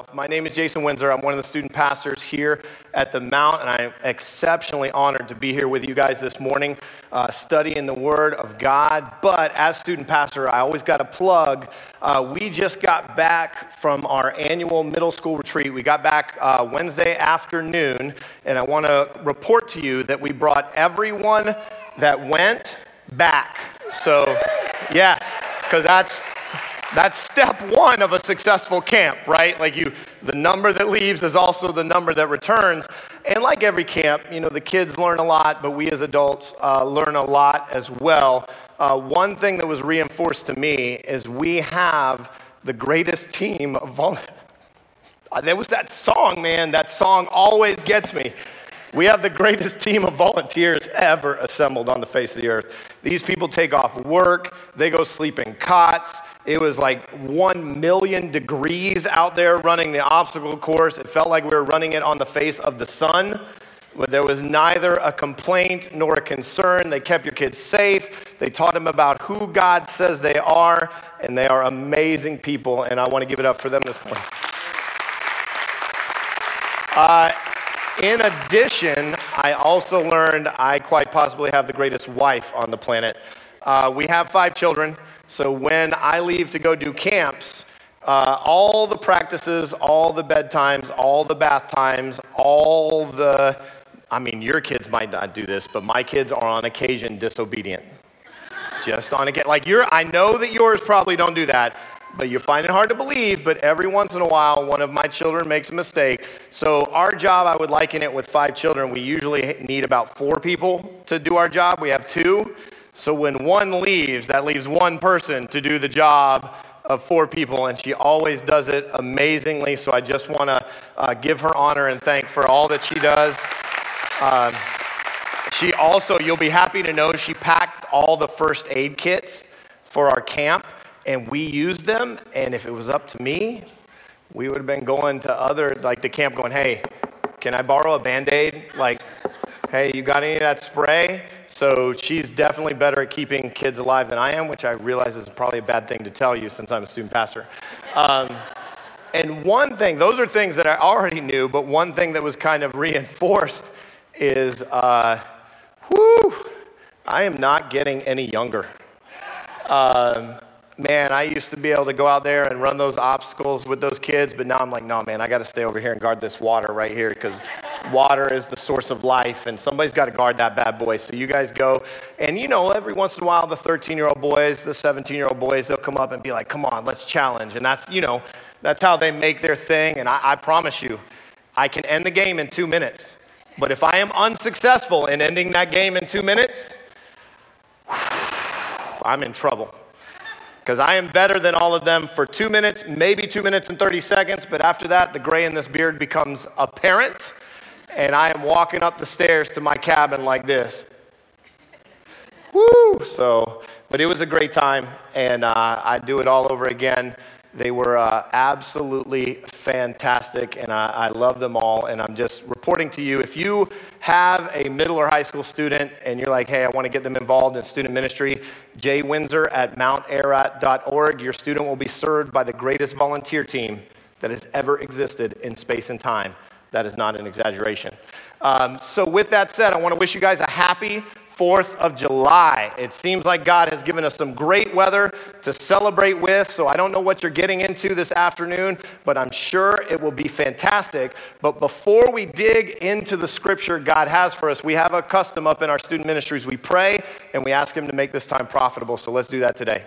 myself. My name is Jason Windsor. I'm one of the student pastors here at the Mount, and I'm exceptionally honored to be here with you guys this morning, uh, studying the Word of God. But as student pastor, I always got to plug. Uh, we just got back from our annual middle school retreat. We got back uh, Wednesday afternoon, and I want to report to you that we brought everyone that went back. So, yes, because that's that's step one of a successful camp, right? Like you, the number that leaves is also the number that returns. And like every camp, you know, the kids learn a lot, but we as adults uh, learn a lot as well. Uh, one thing that was reinforced to me is we have the greatest team of volunteers. There was that song, man. That song always gets me. We have the greatest team of volunteers ever assembled on the face of the earth. These people take off work, they go sleep in cots. It was like one million degrees out there running the obstacle course. It felt like we were running it on the face of the sun. But there was neither a complaint nor a concern. They kept your kids safe. They taught them about who God says they are, and they are amazing people, and I want to give it up for them this morning. Uh, in addition, I also learned I quite possibly have the greatest wife on the planet. Uh, we have five children, so when I leave to go do camps, uh, all the practices, all the bedtimes, all the bath times, all the, I mean, your kids might not do this, but my kids are on occasion disobedient. Just on occasion. Like, you're, I know that yours probably don't do that, but you find it hard to believe, but every once in a while, one of my children makes a mistake. So, our job, I would liken it with five children. We usually need about four people to do our job. We have two. So, when one leaves, that leaves one person to do the job of four people, and she always does it amazingly. So, I just want to uh, give her honor and thank for all that she does. Uh, she also, you'll be happy to know, she packed all the first aid kits for our camp and we used them. And if it was up to me, we would have been going to other, like the camp, going, hey, can I borrow a band aid? Like, hey, you got any of that spray? So she's definitely better at keeping kids alive than I am, which I realize is probably a bad thing to tell you since I'm a student pastor. Um, and one thing, those are things that I already knew, but one thing that was kind of reinforced is, uh, whew, I am not getting any younger. Um, man, I used to be able to go out there and run those obstacles with those kids, but now I'm like, no, man, I got to stay over here and guard this water right here because water is the source of life, and somebody's got to guard that bad boy. So you guys go, and you know, every once in a while, the 13 year old boys, the 17 year old boys, they'll come up and be like, come on, let's challenge. And that's, you know, that's how they make their thing. And I, I promise you, I can end the game in two minutes. But if I am unsuccessful in ending that game in two minutes, I'm in trouble because I am better than all of them for two minutes, maybe two minutes and 30 seconds, but after that, the gray in this beard becomes apparent, and I am walking up the stairs to my cabin like this. Woo! So, but it was a great time, and uh, I'd do it all over again. They were uh, absolutely fantastic, and I, I, love them all. And I'm just reporting to you if you have a middle or high school student and you're like, hey, I want to get them involved in student ministry, Jay Windsor at mountararat.org, your student will be served by the greatest volunteer team that has ever existed in space and time. That is not an exaggeration. Um, so, with that said, I want to wish you guys a happy 4th of July. It seems like God has given us some great weather to celebrate with, so I don't know what you're getting into this afternoon, but I'm sure it will be fantastic. But before we dig into the scripture God has for us, we have a custom up in our student ministries. We pray and we ask Him to make this time profitable, so let's do that today.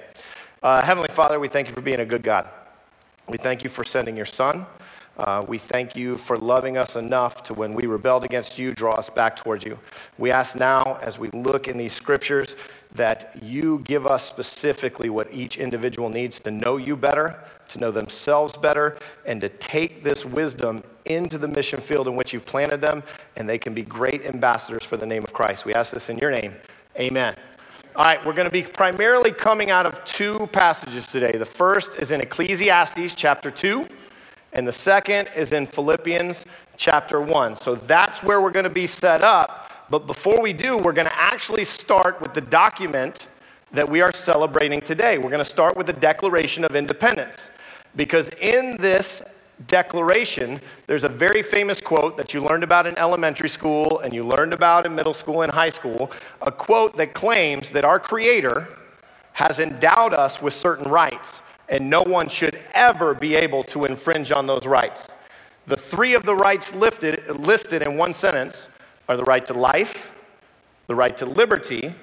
Uh, Heavenly Father, we thank you for being a good God. We thank you for sending your Son. Uh, we thank you for loving us enough to, when we rebelled against you, draw us back towards you. We ask now, as we look in these scriptures, that you give us specifically what each individual needs to know you better, to know themselves better, and to take this wisdom into the mission field in which you've planted them, and they can be great ambassadors for the name of Christ. We ask this in your name. Amen. All right, we're going to be primarily coming out of two passages today. The first is in Ecclesiastes chapter 2 and the second is in Philippians chapter 1. So that's where we're going to be set up. But before we do, we're going to actually start with the document that we are celebrating today. We're going to start with the Declaration of Independence. Because in this declaration, there's a very famous quote that you learned about in elementary school and you learned about in middle school and high school, a quote that claims that our Creator has endowed us with certain rights and no one should ever be able to infringe on those rights. The three of the rights lifted, listed in one sentence are the right to life, the right to liberty,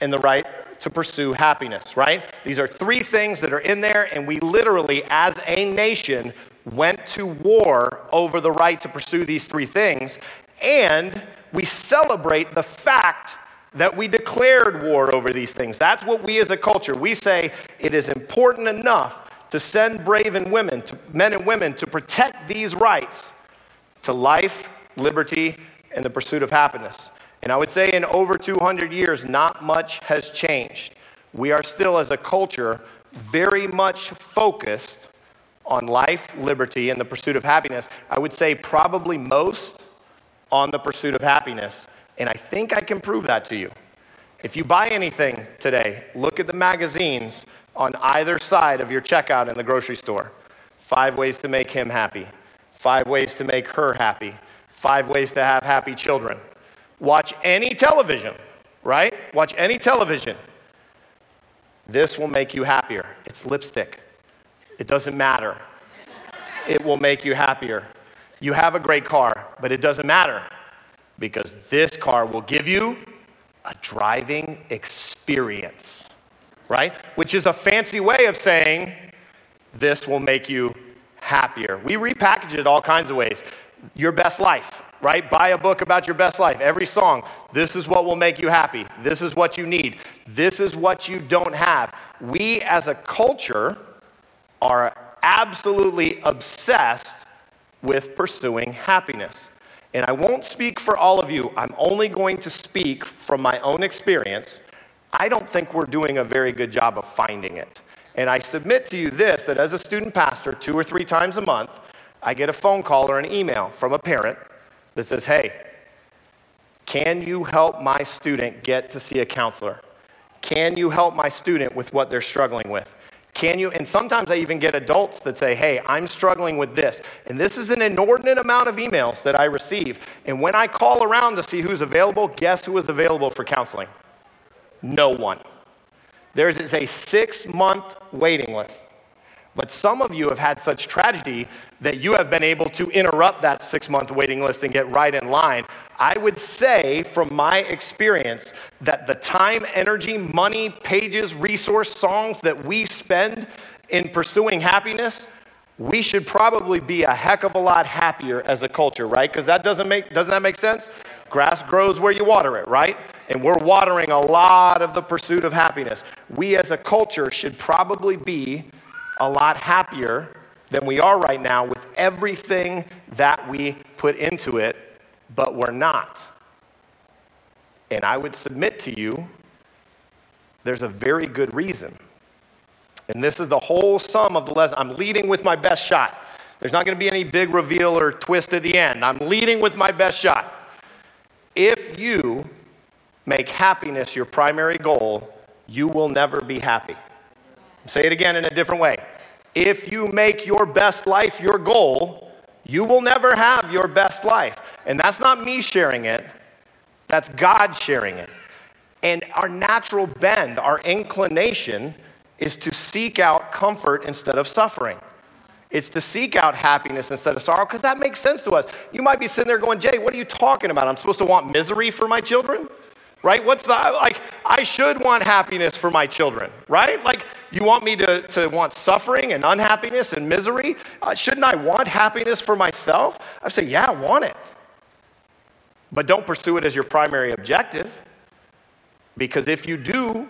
and the right to pursue happiness, right? These are three things that are in there, and we literally, as a nation, went to war over the right to pursue these three things, and we celebrate the fact that we declared war over these things. That's what we as a culture, we say it is important enough to send brave and women, to, men and women, to protect these rights to life, liberty, and the pursuit of happiness. And I would say in over 200 years, not much has changed. We are still, as a culture, very much focused on life, liberty, and the pursuit of happiness. I would say probably most on the pursuit of happiness. And I think I can prove that to you. If you buy anything today, look at the magazines on either side of your checkout in the grocery store. Five ways to make him happy, five ways to make her happy, five ways to have happy children. Watch any television, right? Watch any television. This will make you happier. It's lipstick. It doesn't matter. It will make you happier. You have a great car, but it doesn't matter because this car will give you a driving experience, right? Which is a fancy way of saying this will make you happier. We repackage it all kinds of ways. Your best life, right? Buy a book about your best life. Every song, this is what will make you happy. This is what you need. This is what you don't have. We as a culture are absolutely obsessed with pursuing happiness. And I won't speak for all of you, I'm only going to speak from my own experience. I don't think we're doing a very good job of finding it. And I submit to you this that as a student pastor, two or three times a month, I get a phone call or an email from a parent that says, Hey, can you help my student get to see a counselor? Can you help my student with what they're struggling with? Can you? And sometimes I even get adults that say, hey, I'm struggling with this. And this is an inordinate amount of emails that I receive. And when I call around to see who's available, guess who is available for counseling? No one. There is a six month waiting list. But some of you have had such tragedy that you have been able to interrupt that six month waiting list and get right in line. I would say, from my experience, that the time, energy, money, pages, resource, songs that we spend in pursuing happiness, we should probably be a heck of a lot happier as a culture, right? Because that doesn't make doesn't that make sense? Grass grows where you water it, right? And we're watering a lot of the pursuit of happiness. We as a culture should probably be a lot happier than we are right now with everything that we put into it, but we're not. And I would submit to you, there's a very good reason. And this is the whole sum of the lesson. I'm leading with my best shot. There's not going to be any big reveal or twist at the end. I'm leading with my best shot. If you make happiness your primary goal, you will never be happy. Say it again in a different way. If you make your best life your goal, you will never have your best life. And that's not me sharing it, that's God sharing it. And our natural bend, our inclination, is to seek out comfort instead of suffering. It's to seek out happiness instead of sorrow because that makes sense to us. You might be sitting there going, Jay, what are you talking about? I'm supposed to want misery for my children? right? What's the, like, I should want happiness for my children, right? Like, you want me to, to want suffering and unhappiness and misery? Uh, shouldn't I want happiness for myself? I say, yeah, I want it. But don't pursue it as your primary objective, because if you do,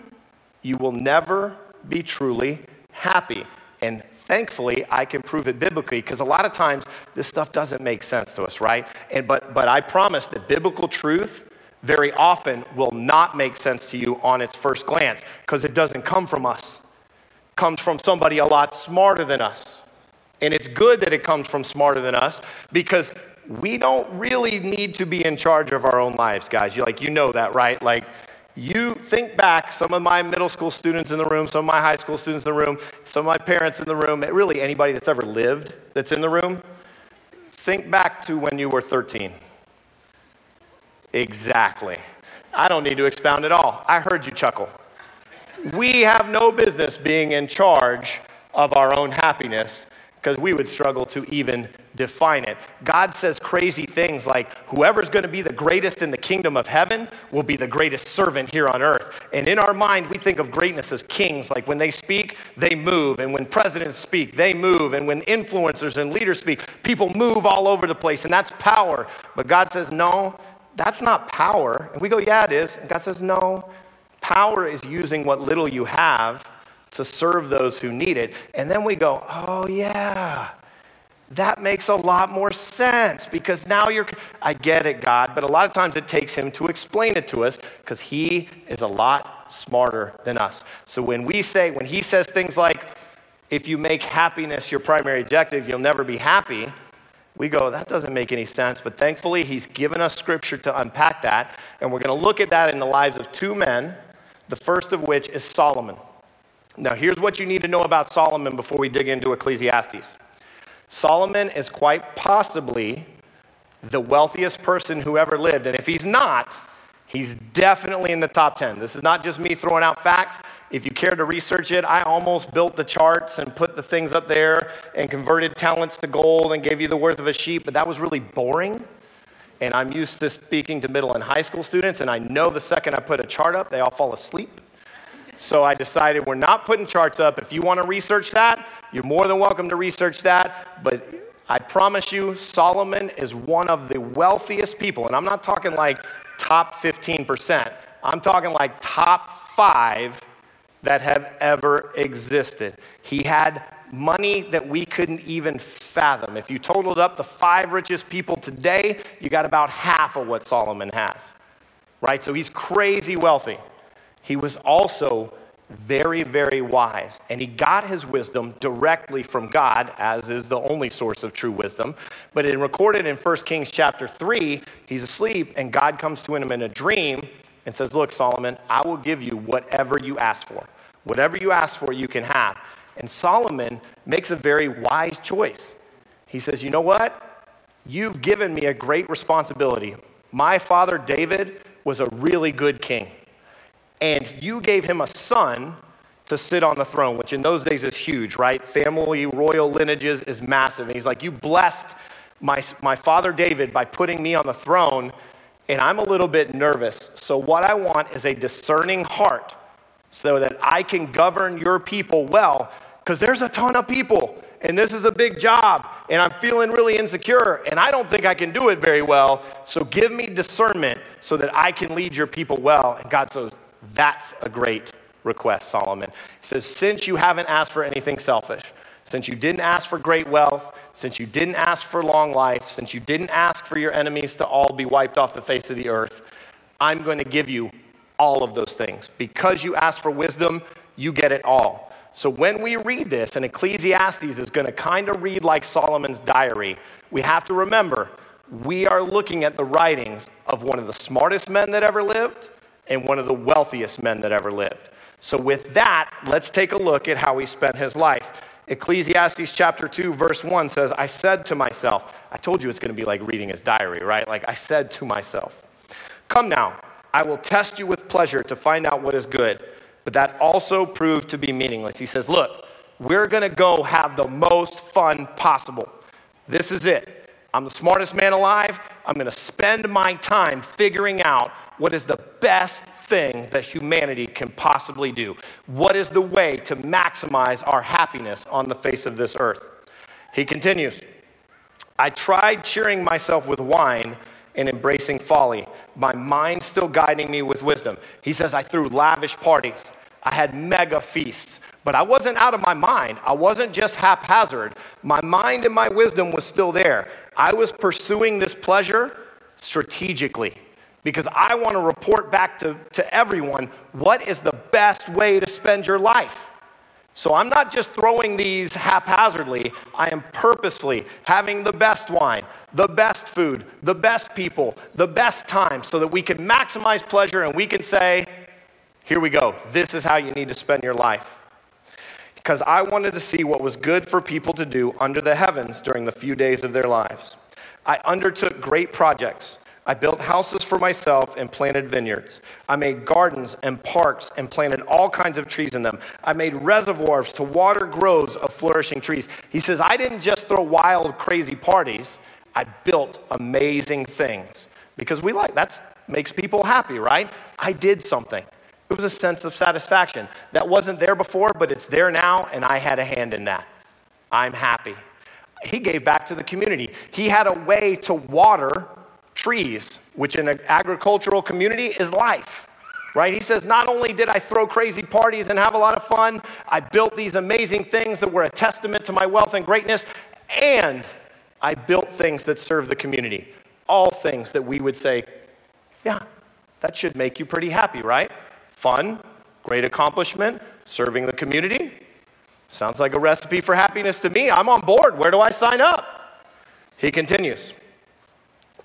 you will never be truly happy. And thankfully, I can prove it biblically, because a lot of times this stuff doesn't make sense to us, right? And, but, but I promise that biblical truth very often will not make sense to you on its first glance because it doesn't come from us. Comes from somebody a lot smarter than us. And it's good that it comes from smarter than us because we don't really need to be in charge of our own lives, guys. You like you know that, right? Like You think back, some of my middle school students in the room, some of my high school students in the room, some of my parents in the room, really anybody that's ever lived that's in the room, think back to when you were 13. Exactly. I don't need to expound at all. I heard you chuckle. We have no business being in charge of our own happiness because we would struggle to even define it. God says crazy things like, whoever's going to be the greatest in the kingdom of heaven will be the greatest servant here on earth. And in our mind, we think of greatness as kings. Like when they speak, they move. And when presidents speak, they move. And when influencers and leaders speak, people move all over the place. And that's power. But God says, no, that's not power. And we go, yeah, it is. And God says, no, power is using what little you have to serve those who need it. And then we go, oh, yeah, that makes a lot more sense because now you're, I get it, God, but a lot of times it takes Him to explain it to us because He is a lot smarter than us. So when we say, when He says things like, if you make happiness your primary objective, you'll never be happy. We go, that doesn't make any sense. But thankfully, he's given us scripture to unpack that. And we're going to look at that in the lives of two men, the first of which is Solomon. Now, here's what you need to know about Solomon before we dig into Ecclesiastes Solomon is quite possibly the wealthiest person who ever lived. And if he's not, he's definitely in the top 10. This is not just me throwing out facts. If you care to research it, I almost built the charts and put the things up there and converted talents to gold and gave you the worth of a sheep, but that was really boring. And I'm used to speaking to middle and high school students, and I know the second I put a chart up, they all fall asleep. So I decided we're not putting charts up. If you want to research that, you're more than welcome to research that. But I promise you, Solomon is one of the wealthiest people. And I'm not talking like top 15%, I'm talking like top five that have ever existed. He had money that we couldn't even fathom. If you totaled up the five richest people today, you got about half of what Solomon has, right? So he's crazy wealthy. He was also very, very wise. And he got his wisdom directly from God, as is the only source of true wisdom. But it recorded in 1 Kings chapter 3, he's asleep, and God comes to him in a dream and says, Look, Solomon, I will give you whatever you ask for. Whatever you ask for, you can have. And Solomon makes a very wise choice. He says, You know what? You've given me a great responsibility. My father David was a really good king and you gave him a son to sit on the throne, which in those days is huge, right? Family, royal lineages is massive. And he's like, You blessed my, my father David by putting me on the throne, and I'm a little bit nervous. So, what I want is a discerning heart so that I can govern your people well, because there's a ton of people. And this is a big job, and I'm feeling really insecure, and I don't think I can do it very well. So give me discernment so that I can lead your people well. And God says, that's a great request, Solomon. He says, Since you haven't asked for anything selfish, since you didn't ask for great wealth, since you didn't ask for long life, since you didn't ask for your enemies to all be wiped off the face of the earth, I'm going to give you all of those things. Because you asked for wisdom, you get it all. So when we read this, and Ecclesiastes is going to kind of read like Solomon's diary, we have to remember we are looking at the writings of one of the smartest men that ever lived and one of the wealthiest men that ever lived. So, with that, let's take a look at how he spent his life. Ecclesiastes chapter 2, verse 1 says, I said to myself, I told you it's going to be like reading his diary, right? Like, I said to myself, Come now, I will test you with pleasure to find out what is good. But that also proved to be meaningless. He says, Look, we're going to go have the most fun possible. This is it. I'm the smartest man alive. I'm going to spend my time figuring out what is the best thing that humanity can possibly do. What is the way to maximize our happiness on the face of this earth? He continues I tried cheering myself with wine and embracing folly, my mind still guiding me with wisdom. He says, I threw lavish parties, I had mega feasts. But I wasn't out of my mind. I wasn't just haphazard. My mind and my wisdom was still there. I was pursuing this pleasure strategically because I want to report back to, to everyone what is the best way to spend your life. So I'm not just throwing these haphazardly, I am purposely having the best wine, the best food, the best people, the best time so that we can maximize pleasure and we can say, here we go, this is how you need to spend your life. Because I wanted to see what was good for people to do under the heavens during the few days of their lives. I undertook great projects I built houses for myself and planted vineyards. I made gardens and parks and planted all kinds of trees in them. I made reservoirs to water groves of flourishing trees. He says, I didn't just throw wild, crazy parties, I built amazing things because we like that makes people happy, right? I did something. It was a sense of satisfaction. That wasn't there before, but it's there now, and I had a hand in that. I'm happy. He gave back to the community. He had a way to water trees, which in an agricultural community is life. Right? He says, Not only did I throw crazy parties and have a lot of fun, I built these amazing things that were a testament to my wealth and greatness, and I built things that serve the community. All things that we would say, yeah, that should make you pretty happy, right? Fun, great accomplishment, serving the community. Sounds like a recipe for happiness to me. I'm on board. Where do I sign up? He continues.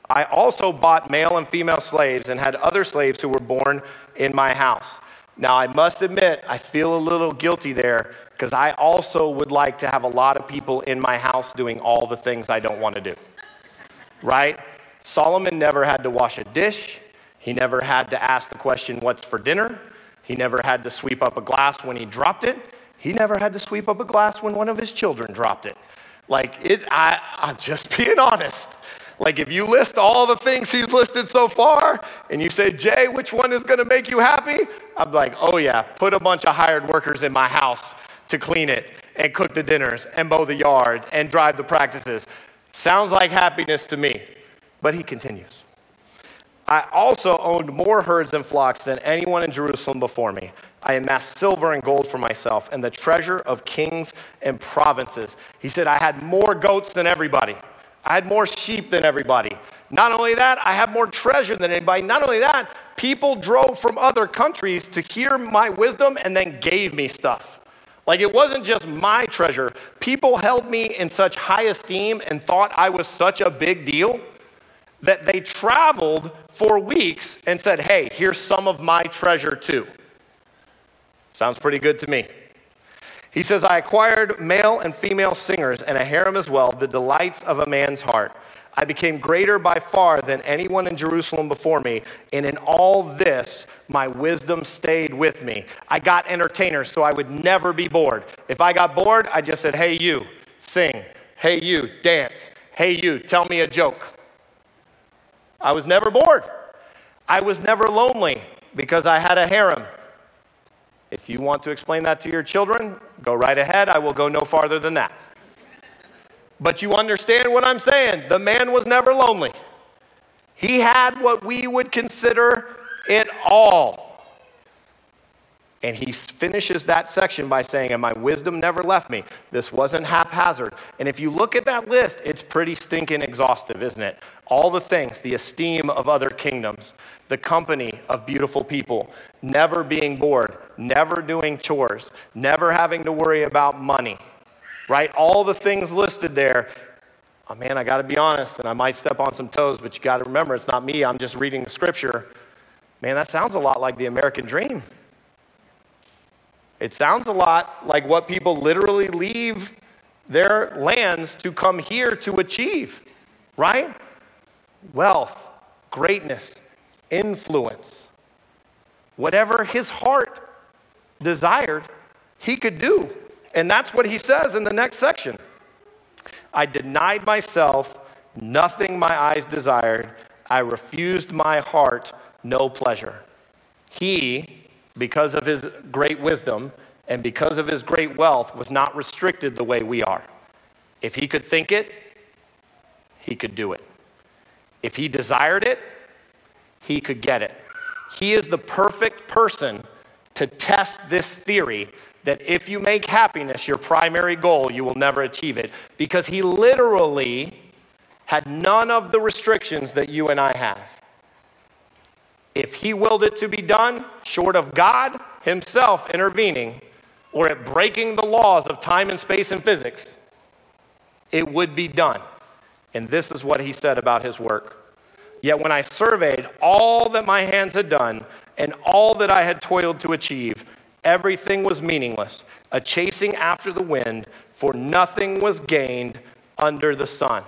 I also bought male and female slaves and had other slaves who were born in my house. Now, I must admit, I feel a little guilty there because I also would like to have a lot of people in my house doing all the things I don't want to do. Right? Solomon never had to wash a dish. He never had to ask the question, What's for dinner? He never had to sweep up a glass when he dropped it. He never had to sweep up a glass when one of his children dropped it. Like, it, I, I'm just being honest. Like if you list all the things he's listed so far and you say, Jay, which one is going to make you happy? I'm like, oh yeah, put a bunch of hired workers in my house to clean it and cook the dinners and mow the yard and drive the practices. Sounds like happiness to me. But he continues. I also owned more herds and flocks than anyone in Jerusalem before me. I amassed silver and gold for myself and the treasure of kings and provinces. He said, I had more goats than everybody. I had more sheep than everybody. Not only that, I have more treasure than anybody. Not only that, people drove from other countries to hear my wisdom and then gave me stuff. Like it wasn't just my treasure. People held me in such high esteem and thought I was such a big deal that they traveled for weeks and said, Hey, here's some of my treasure too. Sounds pretty good to me. He says, I acquired male and female singers and a harem as well, the delights of a man's heart. I became greater by far than anyone in Jerusalem before me, and in all this, my wisdom stayed with me. I got entertainers so I would never be bored. If I got bored, I just said, Hey, you, sing. Hey, you, dance. Hey, you, tell me a joke. I was never bored. I was never lonely because I had a harem. If you want to explain that to your children, go right ahead. I will go no farther than that. But you understand what I'm saying. The man was never lonely. He had what we would consider it all. And he finishes that section by saying, And my wisdom never left me. This wasn't haphazard. And if you look at that list, it's pretty stinking exhaustive, isn't it? All the things, the esteem of other kingdoms, the company of beautiful people, never being bored, never doing chores, never having to worry about money, right? All the things listed there. Oh man, I got to be honest, and I might step on some toes, but you got to remember it's not me. I'm just reading the scripture. Man, that sounds a lot like the American dream. It sounds a lot like what people literally leave their lands to come here to achieve, right? Wealth, greatness, influence. Whatever his heart desired, he could do. And that's what he says in the next section. I denied myself nothing my eyes desired. I refused my heart no pleasure. He, because of his great wisdom and because of his great wealth, was not restricted the way we are. If he could think it, he could do it. If he desired it, he could get it. He is the perfect person to test this theory that if you make happiness your primary goal, you will never achieve it because he literally had none of the restrictions that you and I have. If he willed it to be done, short of God himself intervening, or at breaking the laws of time and space and physics, it would be done. And this is what he said about his work. Yet when I surveyed all that my hands had done and all that I had toiled to achieve, everything was meaningless, a chasing after the wind, for nothing was gained under the sun.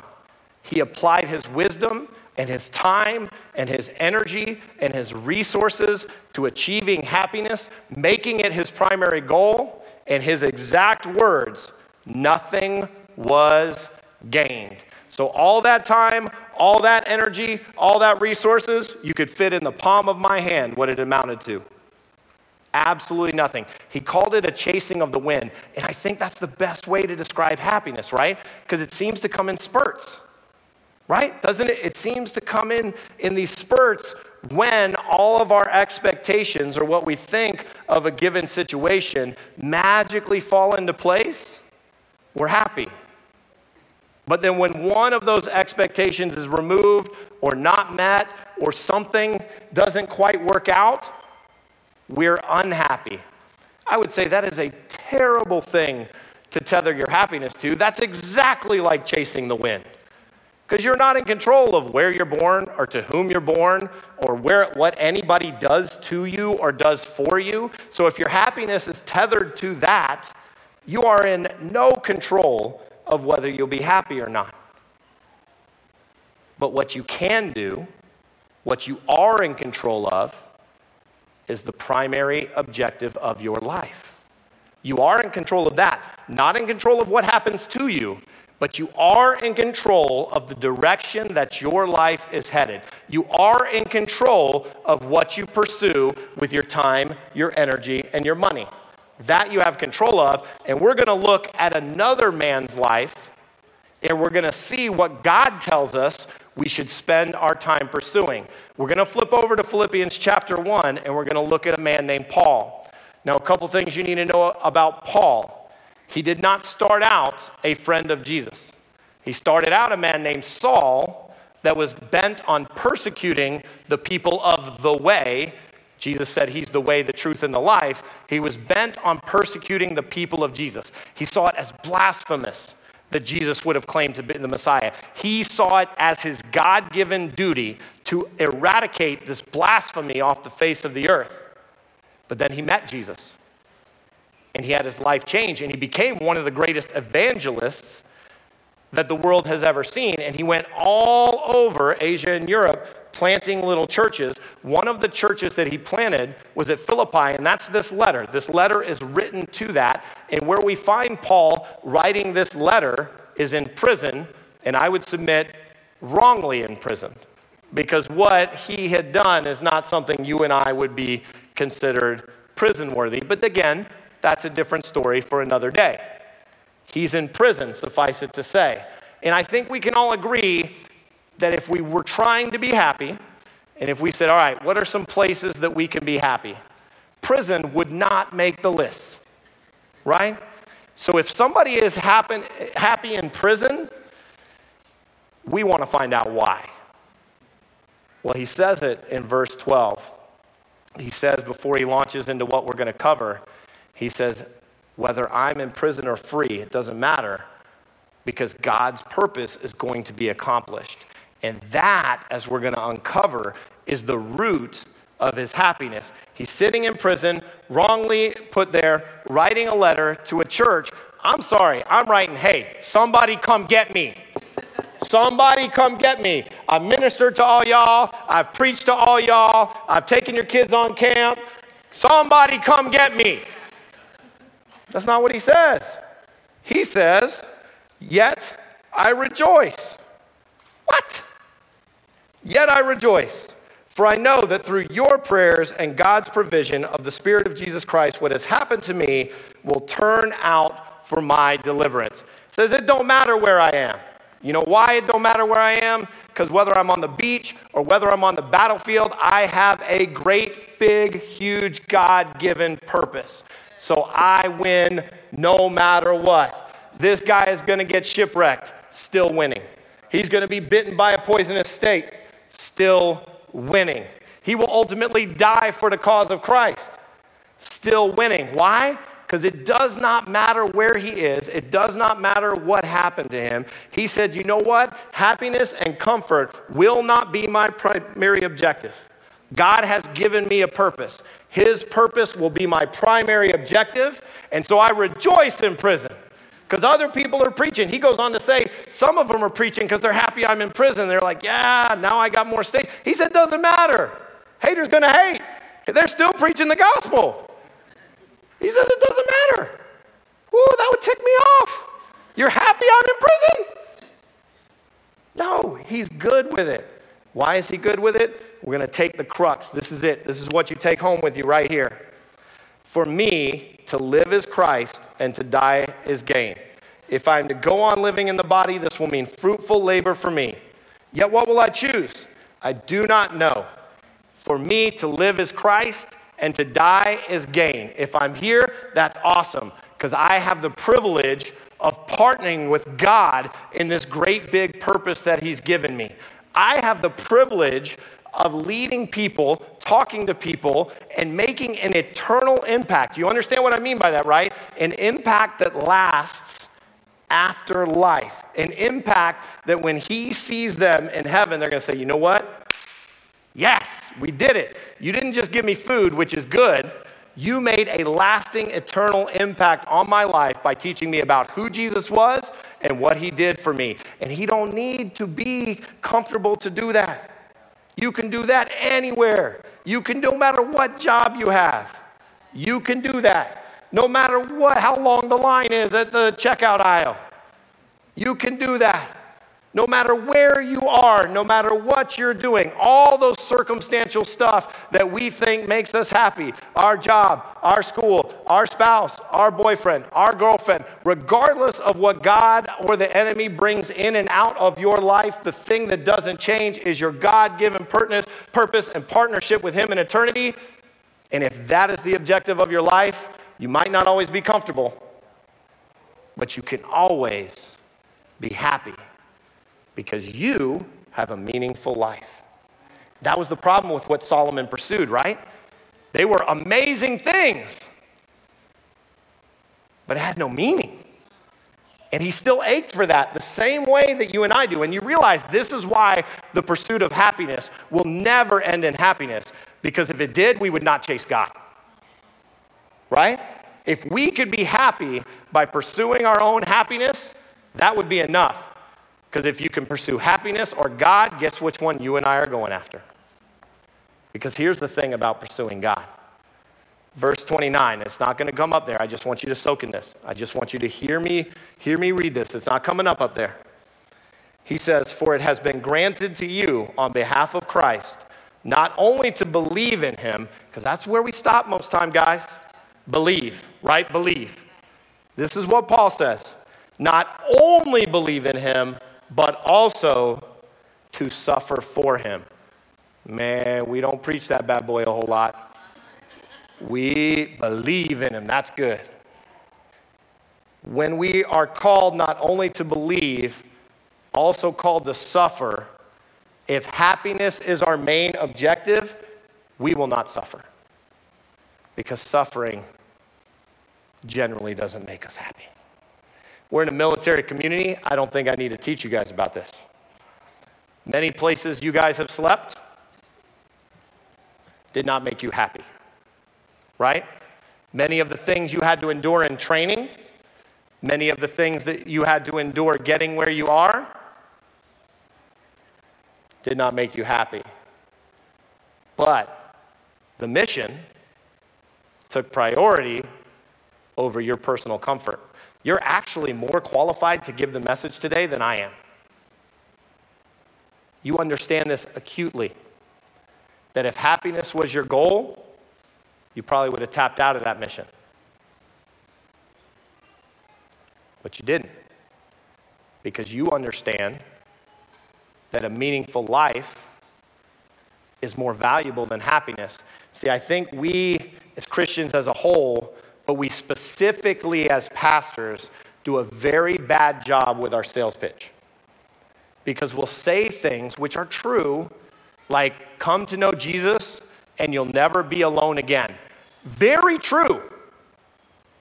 He applied his wisdom and his time and his energy and his resources to achieving happiness, making it his primary goal, and his exact words nothing was gained. So, all that time, all that energy, all that resources, you could fit in the palm of my hand what it amounted to. Absolutely nothing. He called it a chasing of the wind. And I think that's the best way to describe happiness, right? Because it seems to come in spurts right? Doesn't it? It seems to come in in these spurts when all of our expectations or what we think of a given situation magically fall into place, we're happy. But then when one of those expectations is removed or not met or something doesn't quite work out, we're unhappy. I would say that is a terrible thing to tether your happiness to. That's exactly like chasing the wind because you're not in control of where you're born or to whom you're born or where what anybody does to you or does for you. So if your happiness is tethered to that, you are in no control of whether you'll be happy or not. But what you can do, what you are in control of, is the primary objective of your life. You are in control of that, not in control of what happens to you, but you are in control of the direction that your life is headed. You are in control of what you pursue with your time, your energy, and your money. That you have control of. And we're going to look at another man's life and we're going to see what God tells us we should spend our time pursuing. We're going to flip over to Philippians chapter 1 and we're going to look at a man named Paul. Now, a couple things you need to know about Paul. He did not start out a friend of Jesus. He started out a man named Saul that was bent on persecuting the people of the way. Jesus said he's the way, the truth, and the life. He was bent on persecuting the people of Jesus. He saw it as blasphemous that Jesus would have claimed to be the Messiah. He saw it as his God given duty to eradicate this blasphemy off the face of the earth. But then he met Jesus and he had his life change and he became one of the greatest evangelists that the world has ever seen and he went all over Asia and Europe planting little churches. One of the churches that he planted was at Philippi and that's this letter. This letter is written to that and where we find Paul writing this letter is in prison and I would submit wrongly imprisoned because what he had done is not something you and I would be considered prison worthy. But again that's a different story for another day. He's in prison, suffice it to say. And I think we can all agree that if we were trying to be happy, and if we said, all right, what are some places that we can be happy? Prison would not make the list, right? So if somebody is happen, happy in prison, we want to find out why. Well, he says it in verse 12. He says before he launches into what we're going to cover, he says, whether I'm in prison or free, it doesn't matter because God's purpose is going to be accomplished. And that, as we're going to uncover, is the root of his happiness. He's sitting in prison, wrongly put there, writing a letter to a church. I'm sorry, I'm writing, hey, somebody come get me. Somebody come get me. I've ministered to all y'all. I've preached to all y'all. I've taken your kids on camp. Somebody come get me. That's not what he says. He says, Yet I rejoice. What? Yet I rejoice. For I know that through your prayers and God's provision of the Spirit of Jesus Christ, what has happened to me will turn out for my deliverance. It says it don't matter where I am. You know why it don't matter where I am? Because whether I'm on the beach or whether I'm on the battlefield, I have a great, big, huge God given purpose. So I win no matter what. This guy is going to get shipwrecked, still winning. He's going to be bitten by a poisonous snake, still winning. He will ultimately die for the cause of Christ, still winning. Why? Because it does not matter where he is, it does not matter what happened to him. He said, You know what? Happiness and comfort will not be my primary objective. God has given me a purpose. His purpose will be my primary objective. And so I rejoice in prison because other people are preaching. He goes on to say, some of them are preaching because they're happy I'm in prison. They're like, yeah, now I got more state. He said, doesn't matter. Haters gonna hate. They're still preaching the gospel. He said, it doesn't matter. Ooh, that would tick me off. You're happy I'm in prison? No, he's good with it. Why is he good with it? We're going to take the crux. This is it. This is what you take home with you right here. For me, to live is Christ and to die is gain. If I'm to go on living in the body, this will mean fruitful labor for me. Yet what will I choose? I do not know. For me, to live is Christ and to die is gain. If I'm here, that's awesome because I have the privilege of partnering with God in this great big purpose that He's given me. I have the privilege of leading people, talking to people, and making an eternal impact. You understand what I mean by that, right? An impact that lasts after life. An impact that when he sees them in heaven, they're going to say, you know what? Yes, we did it. You didn't just give me food, which is good. You made a lasting, eternal impact on my life by teaching me about who Jesus was and what he did for me. And he don't need to be comfortable to do that. You can do that anywhere. You can, no matter what job you have, you can do that. No matter what, how long the line is at the checkout aisle, you can do that. No matter where you are, no matter what you're doing, all those circumstantial stuff that we think makes us happy our job, our school, our spouse, our boyfriend, our girlfriend regardless of what God or the enemy brings in and out of your life, the thing that doesn't change is your God given purpose and partnership with Him in eternity. And if that is the objective of your life, you might not always be comfortable, but you can always be happy because you have a meaningful life. That was the problem with what Solomon pursued, right? They were amazing things, but it had no meaning. And he still ached for that the same way that you and I do. And you realize this is why the pursuit of happiness will never end in happiness, because if it did, we would not chase God. Right? If we could be happy by pursuing our own happiness, that would be enough. Because if you can pursue happiness or God, guess which one you and I are going after? Because here's the thing about pursuing God. Verse 29, it's not going to come up there. I just want you to soak in this. I just want you to hear me, hear me read this. It's not coming up up there. He says, For it has been granted to you on behalf of Christ, not only to believe in him, because that's where we stop most time, guys. Believe, right? Believe. This is what Paul says. Not only believe in him, but also to suffer for him. Man, we don't preach that bad boy a whole lot. We believe in him. That's good. When we are called not only to believe, also called to suffer, if happiness is our main objective, we will not suffer. Because suffering generally doesn't make us happy. We're in a military community. I don't think I need to teach you guys about this. Many places you guys have slept did not make you happy, right? Many of the things you had to endure in training, many of the things that you had to endure getting where you are, did not make you happy. But the mission took priority over your personal comfort. You're actually more qualified to give the message today than I am. You understand this acutely that if happiness was your goal, you probably would have tapped out of that mission. But you didn't. Because you understand that a meaningful life is more valuable than happiness. See, I think we as Christians as a whole but we specifically, as pastors, do a very bad job with our sales pitch. Because we'll say things which are true, like, come to know Jesus and you'll never be alone again. Very true.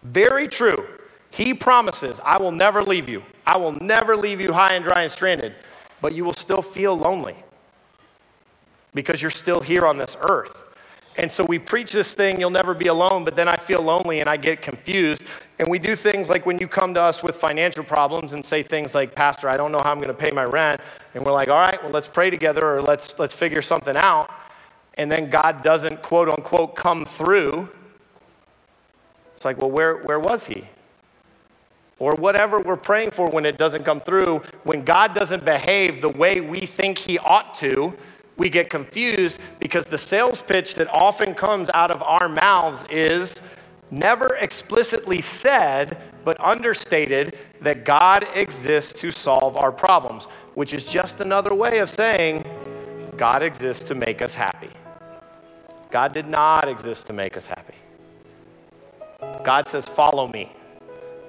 Very true. He promises, I will never leave you. I will never leave you high and dry and stranded, but you will still feel lonely because you're still here on this earth. And so we preach this thing, you'll never be alone, but then I feel lonely and I get confused. And we do things like when you come to us with financial problems and say things like, Pastor, I don't know how I'm going to pay my rent. And we're like, all right, well, let's pray together or let's, let's figure something out. And then God doesn't, quote unquote, come through. It's like, well, where, where was He? Or whatever we're praying for when it doesn't come through, when God doesn't behave the way we think He ought to, we get confused because the sales pitch that often comes out of our mouths is never explicitly said, but understated that God exists to solve our problems, which is just another way of saying God exists to make us happy. God did not exist to make us happy. God says, Follow me.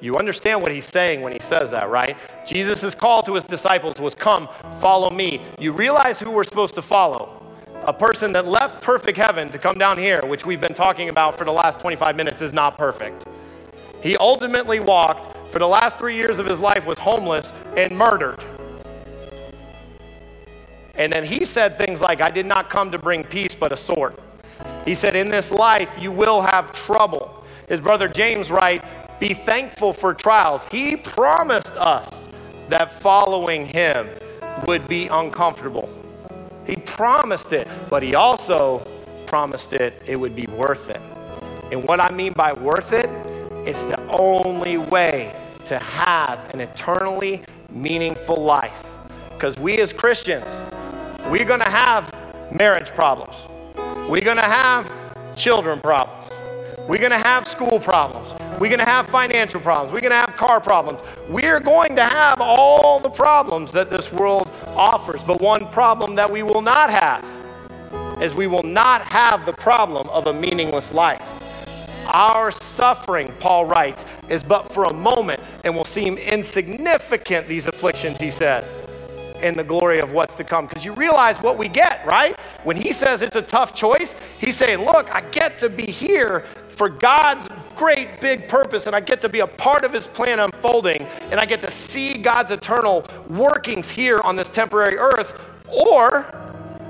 You understand what he's saying when he says that, right? Jesus' call to his disciples was, Come, follow me. You realize who we're supposed to follow. A person that left perfect heaven to come down here, which we've been talking about for the last 25 minutes, is not perfect. He ultimately walked for the last three years of his life, was homeless and murdered. And then he said things like, I did not come to bring peace, but a sword. He said, In this life, you will have trouble. His brother James writes, be thankful for trials. He promised us that following him would be uncomfortable. He promised it, but he also promised it it would be worth it. And what I mean by worth it, it's the only way to have an eternally meaningful life. Because we as Christians, we're going to have marriage problems. We're going to have children problems. We're going to have school problems. We're going to have financial problems. We're going to have car problems. We're going to have all the problems that this world offers. But one problem that we will not have is we will not have the problem of a meaningless life. Our suffering, Paul writes, is but for a moment and will seem insignificant, these afflictions, he says, in the glory of what's to come. Because you realize what we get, right? When he says it's a tough choice, he's saying, Look, I get to be here for God's great big purpose, and I get to be a part of His plan unfolding, and I get to see God's eternal workings here on this temporary earth, or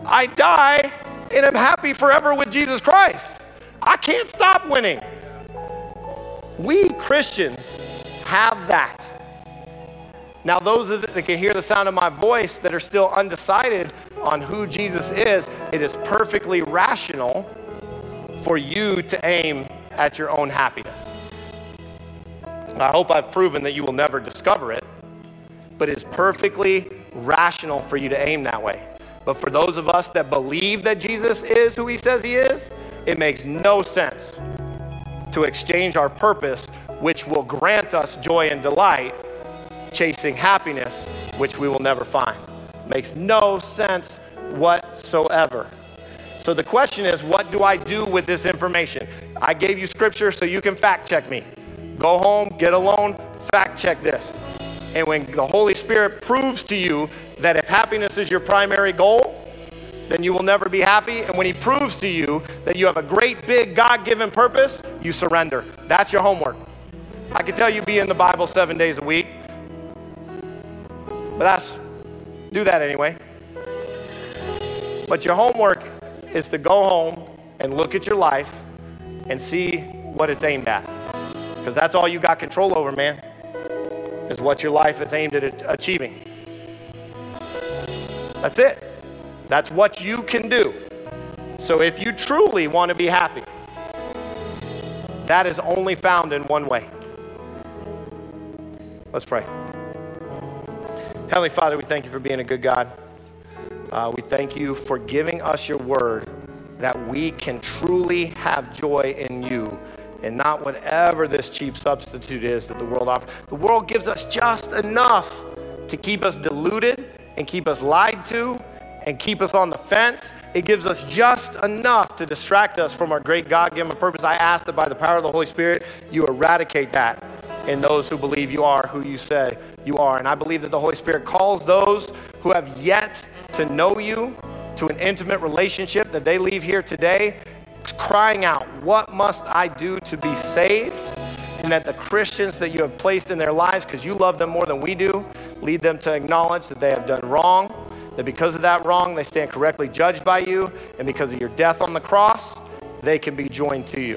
I die and am happy forever with Jesus Christ. I can't stop winning. We Christians have that. Now, those that can hear the sound of my voice that are still undecided on who Jesus is, it is perfectly rational for you to aim at your own happiness. I hope I've proven that you will never discover it, but it's perfectly rational for you to aim that way. But for those of us that believe that Jesus is who he says he is, it makes no sense to exchange our purpose, which will grant us joy and delight, chasing happiness, which we will never find. Makes no sense whatsoever. So the question is, what do I do with this information? I gave you scripture so you can fact check me. Go home, get alone, fact check this. And when the Holy Spirit proves to you that if happiness is your primary goal, then you will never be happy. And when He proves to you that you have a great, big, God given purpose, you surrender. That's your homework. I can tell you be in the Bible seven days a week, but that's, do that anyway. But your homework is to go home and look at your life and see what it's aimed at. Because that's all you got control over, man, is what your life is aimed at achieving. That's it. That's what you can do. So if you truly want to be happy, that is only found in one way. Let's pray. Heavenly Father, we thank you for being a good God. Uh, we thank you for giving us your word that we can truly have joy in you and not whatever this cheap substitute is that the world offers. The world gives us just enough to keep us deluded and keep us lied to and keep us on the fence. It gives us just enough to distract us from our great God given purpose. I ask that by the power of the Holy Spirit, you eradicate that in those who believe you are who you say you are. And I believe that the Holy Spirit calls those who have yet to know you to an intimate relationship that they leave here today crying out, What must I do to be saved? And and that the Christians that you have placed in their lives, because you love them more than we do, lead them to acknowledge that they have done wrong, that because of that wrong, they stand correctly judged by you, and because of your death on the cross, they can be joined to you.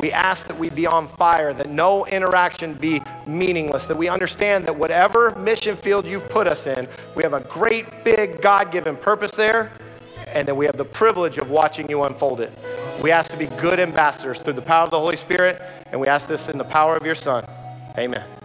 We ask that we be on fire, that no interaction be meaningless, that we understand that whatever mission field you've put us in, we have a great, big, God given purpose there, and that we have the privilege of watching you unfold it. We ask to be good ambassadors through the power of the Holy Spirit, and we ask this in the power of your Son. Amen.